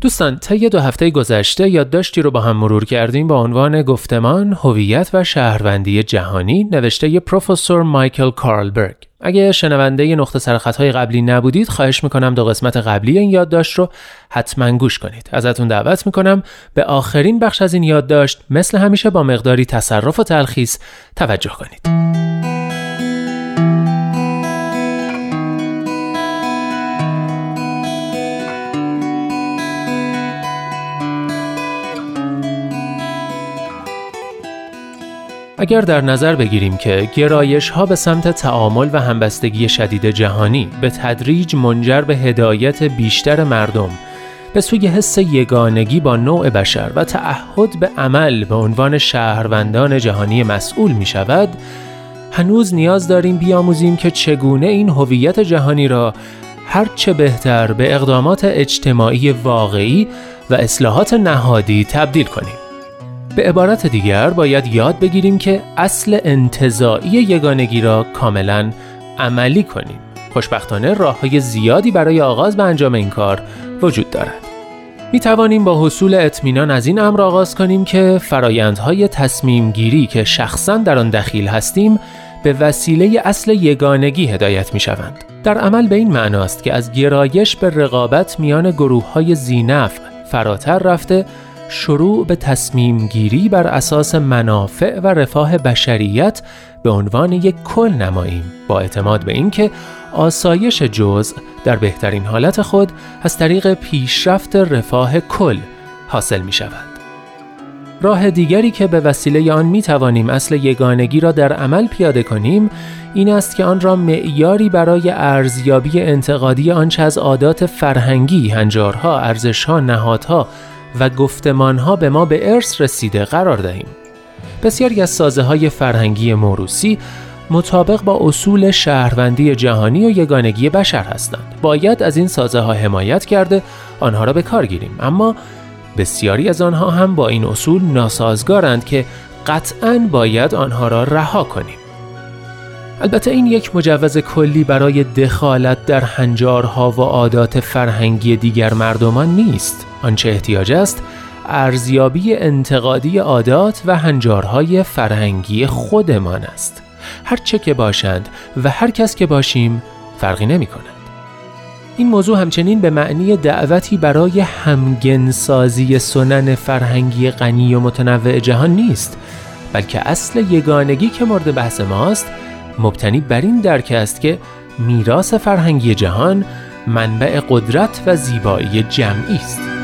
دوستان طی دو هفته گذشته یادداشتی رو با هم مرور کردیم با عنوان گفتمان هویت و شهروندی جهانی نوشته پروفسور مایکل کارلبرگ. اگه شنونده نقطه سرخطهای قبلی نبودید خواهش می‌کنم دو قسمت قبلی این یادداشت رو حتما گوش کنید. ازتون دعوت می‌کنم به آخرین بخش از این یادداشت مثل همیشه با مقداری تصرف و تلخیص توجه کنید. اگر در نظر بگیریم که گرایش ها به سمت تعامل و همبستگی شدید جهانی به تدریج منجر به هدایت بیشتر مردم به سوی حس یگانگی با نوع بشر و تعهد به عمل به عنوان شهروندان جهانی مسئول می شود، هنوز نیاز داریم بیاموزیم که چگونه این هویت جهانی را هرچه بهتر به اقدامات اجتماعی واقعی و اصلاحات نهادی تبدیل کنیم. به عبارت دیگر باید یاد بگیریم که اصل انتظاعی یگانگی را کاملا عملی کنیم. خوشبختانه راه های زیادی برای آغاز به انجام این کار وجود دارد. می توانیم با حصول اطمینان از این امر آغاز کنیم که فرایندهای تصمیم گیری که شخصا در آن دخیل هستیم به وسیله اصل یگانگی هدایت می شوند. در عمل به این معناست که از گرایش به رقابت میان گروه های زینف فراتر رفته شروع به تصمیم گیری بر اساس منافع و رفاه بشریت به عنوان یک کل نماییم با اعتماد به اینکه آسایش جزء در بهترین حالت خود از طریق پیشرفت رفاه کل حاصل می شود. راه دیگری که به وسیله آن می توانیم اصل یگانگی را در عمل پیاده کنیم این است که آن را معیاری برای ارزیابی انتقادی آنچه از عادات فرهنگی، هنجارها، ارزشها، نهادها و گفتمانها به ما به ارث رسیده قرار دهیم. بسیاری از سازه های فرهنگی موروسی مطابق با اصول شهروندی جهانی و یگانگی بشر هستند. باید از این سازه ها حمایت کرده آنها را به کار گیریم. اما بسیاری از آنها هم با این اصول ناسازگارند که قطعا باید آنها را رها کنیم. البته این یک مجوز کلی برای دخالت در هنجارها و عادات فرهنگی دیگر مردمان نیست. آنچه احتیاج است ارزیابی انتقادی عادات و هنجارهای فرهنگی خودمان است. هر چه که باشند و هر کس که باشیم فرقی نمی کند. این موضوع همچنین به معنی دعوتی برای همگنسازی سنن فرهنگی غنی و متنوع جهان نیست بلکه اصل یگانگی که مورد بحث ماست مبتنی بر این درک است که میراث فرهنگی جهان منبع قدرت و زیبایی جمعی است.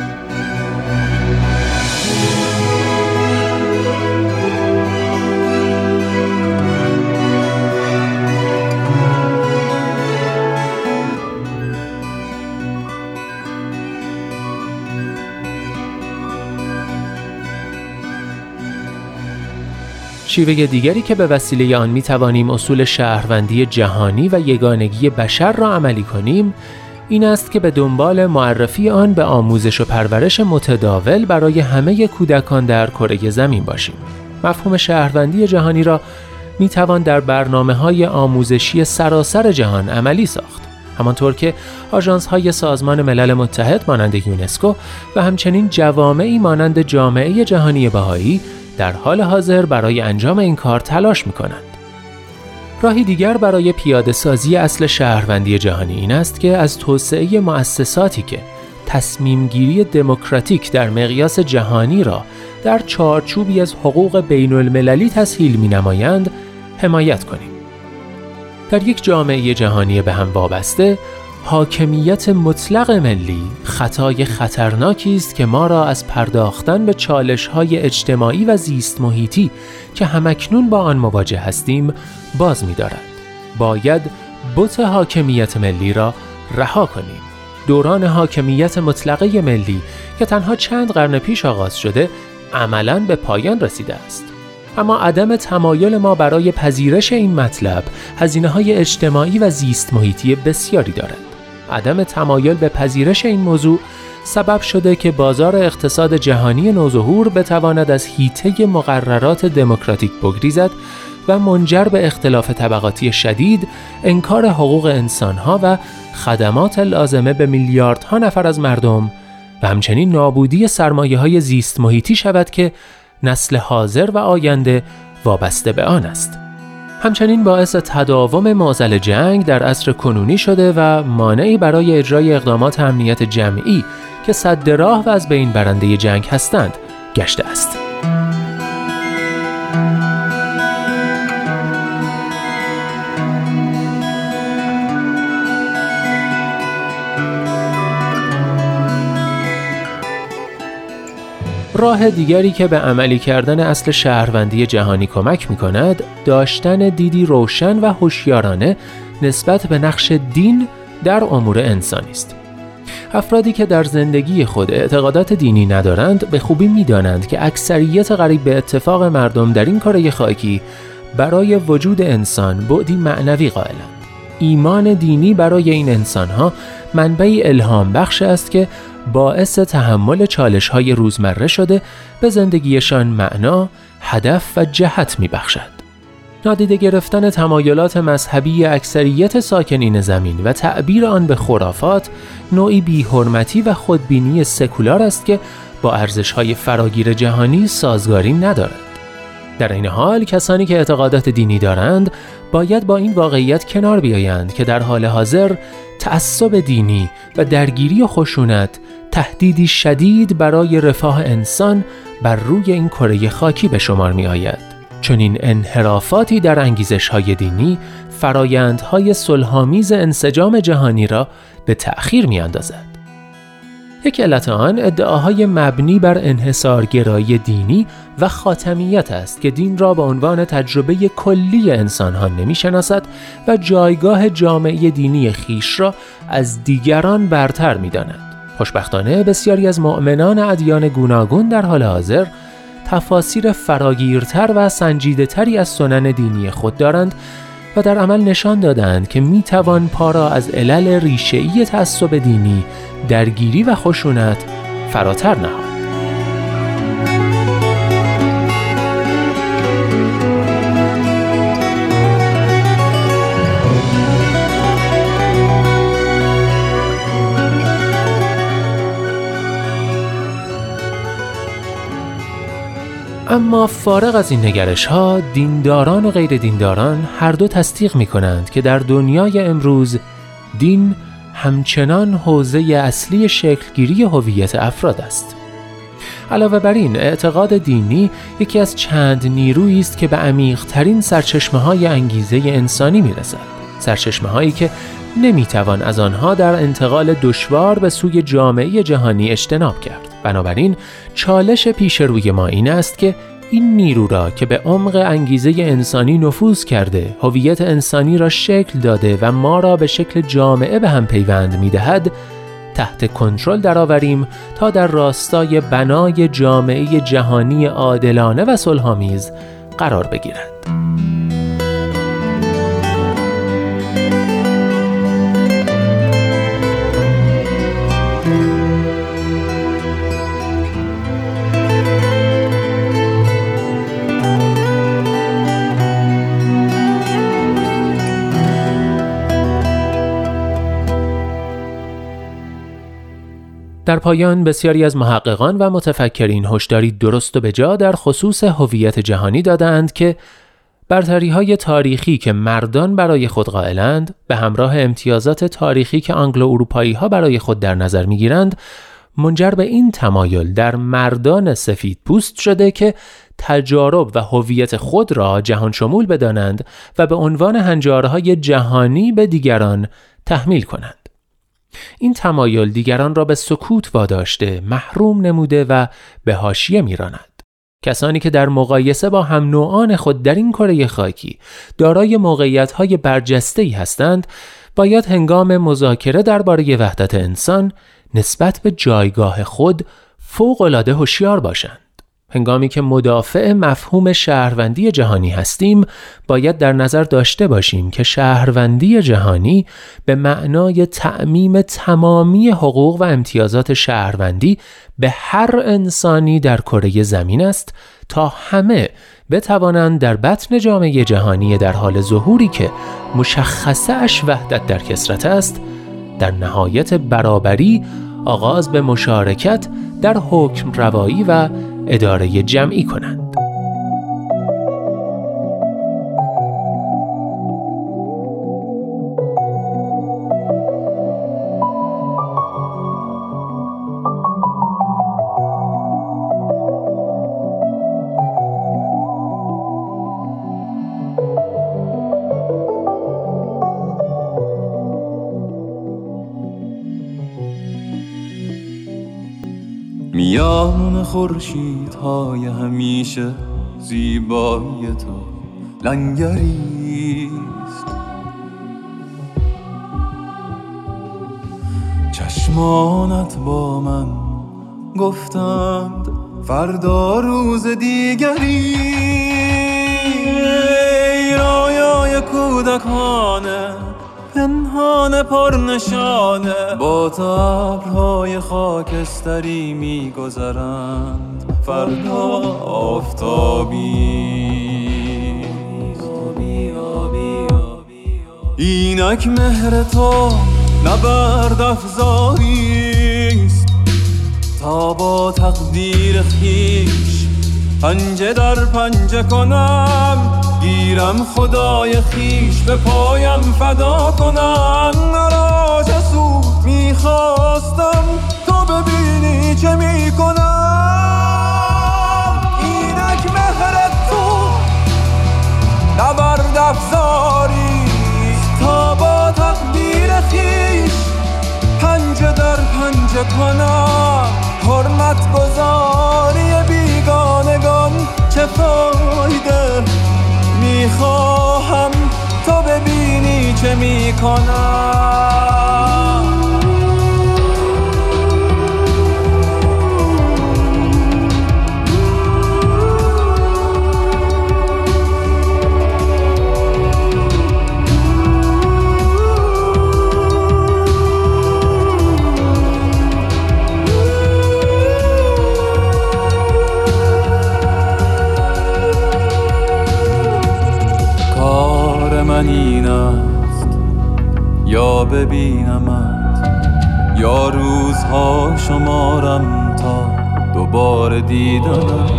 شیوه دیگری که به وسیله آن می توانیم اصول شهروندی جهانی و یگانگی بشر را عملی کنیم این است که به دنبال معرفی آن به آموزش و پرورش متداول برای همه کودکان در کره زمین باشیم. مفهوم شهروندی جهانی را می توان در برنامه های آموزشی سراسر جهان عملی ساخت. همانطور که آژانس های سازمان ملل متحد مانند یونسکو و همچنین جوامعی مانند جامعه جهانی بهایی در حال حاضر برای انجام این کار تلاش می کنند. راهی دیگر برای پیاده سازی اصل شهروندی جهانی این است که از توسعه مؤسساتی که تصمیم گیری دموکراتیک در مقیاس جهانی را در چارچوبی از حقوق بین المللی تسهیل می نمایند حمایت کنیم. در یک جامعه جهانی به هم وابسته حاکمیت مطلق ملی خطای خطرناکی است که ما را از پرداختن به چالش های اجتماعی و زیست محیطی که همکنون با آن مواجه هستیم باز می دارد. باید بت حاکمیت ملی را رها کنیم. دوران حاکمیت مطلقه ملی که تنها چند قرن پیش آغاز شده عملا به پایان رسیده است اما عدم تمایل ما برای پذیرش این مطلب هزینه های اجتماعی و زیست محیطی بسیاری دارد عدم تمایل به پذیرش این موضوع سبب شده که بازار اقتصاد جهانی نوظهور بتواند از هیته مقررات دموکراتیک بگریزد و منجر به اختلاف طبقاتی شدید، انکار حقوق انسانها و خدمات لازمه به میلیاردها نفر از مردم و همچنین نابودی سرمایه های زیست محیطی شود که نسل حاضر و آینده وابسته به آن است. همچنین باعث تداوم معضل جنگ در عصر کنونی شده و مانعی برای اجرای اقدامات امنیت جمعی که صد راه و از بین برنده جنگ هستند گشته است. راه دیگری که به عملی کردن اصل شهروندی جهانی کمک می کند داشتن دیدی روشن و هوشیارانه نسبت به نقش دین در امور انسانی است. افرادی که در زندگی خود اعتقادات دینی ندارند به خوبی می‌دانند که اکثریت قریب به اتفاق مردم در این کار خاکی برای وجود انسان بعدی معنوی قائلند. ایمان دینی برای این انسانها منبعی الهام بخش است که باعث تحمل چالش های روزمره شده به زندگیشان معنا، هدف و جهت می بخشد. نادیده گرفتن تمایلات مذهبی اکثریت ساکنین زمین و تعبیر آن به خرافات نوعی بیحرمتی و خودبینی سکولار است که با ارزش های فراگیر جهانی سازگاری ندارد. در این حال کسانی که اعتقادات دینی دارند باید با این واقعیت کنار بیایند که در حال حاضر تعصب دینی و درگیری و خشونت تهدیدی شدید برای رفاه انسان بر روی این کره خاکی به شمار می آید. چون این انحرافاتی در انگیزش های دینی فرایندهای صلحآمیز انسجام جهانی را به تأخیر می اندازد. یک علت آن ادعاهای مبنی بر انحصارگرایی دینی و خاتمیت است که دین را به عنوان تجربه کلی انسانها نمی‌شناسد و جایگاه جامعه دینی خیش را از دیگران برتر می‌داند. خوشبختانه بسیاری از مؤمنان ادیان گوناگون در حال حاضر تفاسیر فراگیرتر و سنجیدهتری از سنن دینی خود دارند و در عمل نشان دادند که می توان پا را از علل ریشه‌ای تعصب دینی درگیری و خشونت فراتر نهاد. اما فارغ از این نگرش ها دینداران و غیر دینداران هر دو تصدیق می کنند که در دنیای امروز دین همچنان حوزه اصلی شکلگیری هویت افراد است. علاوه بر این اعتقاد دینی یکی از چند نیرویی است که به عمیقترین سرچشمه های انگیزه انسانی می رسد. سرچشمه هایی که نمی‌توان از آنها در انتقال دشوار به سوی جامعه جهانی اجتناب کرد. بنابراین چالش پیش روی ما این است که این نیرو را که به عمق انگیزه انسانی نفوذ کرده، هویت انسانی را شکل داده و ما را به شکل جامعه به هم پیوند می دهد، تحت کنترل درآوریم تا در راستای بنای جامعه جهانی عادلانه و صلحآمیز قرار بگیرد. در پایان بسیاری از محققان و متفکرین هشداری درست و بجا در خصوص هویت جهانی دادند که برتری های تاریخی که مردان برای خود قائلند به همراه امتیازات تاریخی که آنگلو اروپایی ها برای خود در نظر می گیرند منجر به این تمایل در مردان سفید پوست شده که تجارب و هویت خود را جهان شمول بدانند و به عنوان هنجارهای جهانی به دیگران تحمیل کنند. این تمایل دیگران را به سکوت واداشته محروم نموده و به حاشیه میراند. کسانی که در مقایسه با هم نوعان خود در این کره خاکی دارای موقعیت های برجسته هستند باید هنگام مذاکره درباره وحدت انسان نسبت به جایگاه خود فوق العاده هوشیار باشند. هنگامی که مدافع مفهوم شهروندی جهانی هستیم باید در نظر داشته باشیم که شهروندی جهانی به معنای تعمیم تمامی حقوق و امتیازات شهروندی به هر انسانی در کره زمین است تا همه بتوانند در بطن جامعه جهانی در حال ظهوری که مشخصه اش وحدت در کسرت است در نهایت برابری آغاز به مشارکت در حکم روایی و اداره جمعی کنند. میان خورشید های همیشه زیبایی تو. لنگریست چشمانت با من گفتند فردا روز دیگری. رایای کودکانه پنهان پرنشانه. با تبرهای خاکستری میگذرند. فردا آفتابی. اینک مهر تو نبرد افزاریست تا با تقدیر خیش پنجه در پنجه کنم. گیرم خدای خیش به پایم فدا کنم. را سود می‌خواستم. تو ببینی چه می‌کنم. اینک مهر تو نبرد افزاری. تا با تقدیر خیش پنجه در پنجه کنم. حرمت گذاری بیگانگان چه فایده؟ می‌خواهم تو ببینی چه می‌کنم. دیدنت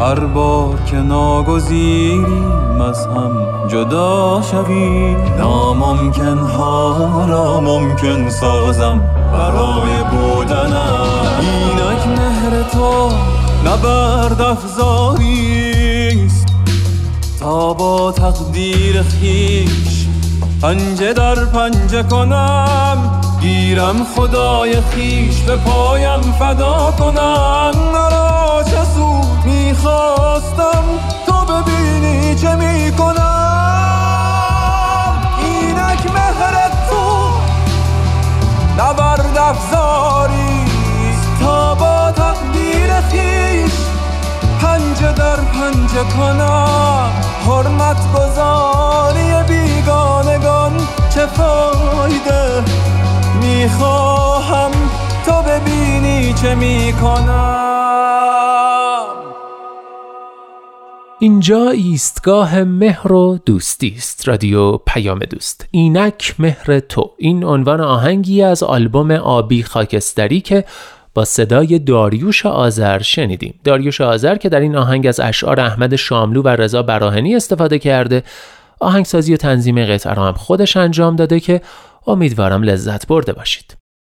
هر بار که ناگزیریم از هم جدا شویم. ناممکن ها را ممکن سازم برای بودنم. اینک مهر تو نبرد افزاریست تا با تقدیر خیش پنجه در پنجه کنم. گیرم خدای خیش به پایم فدا کنم. مرا چه سود می‌خواستم تو ببینی چه می‌کنم؟ اینک مهر تو نبرد افزاری تا با تقدیر خیش پنجه در پنجه کنم. حرمت گذاری بیگانگان چه فایده؟ می‌خواهم تو ببینی چه می‌کنم. اینجا ایستگاه مهر و دوستی است. رادیو پیام دوست. اینک مهر تو. این عنوان آهنگی از آلبوم آبی خاکستری که با صدای داریوش آذر شنیدیم. داریوش آذر که در این آهنگ از اشعار احمد شاملو و رضا براهنی استفاده کرده آهنگسازی و تنظیم قطعه را هم خودش انجام داده که امیدوارم لذت برده باشید.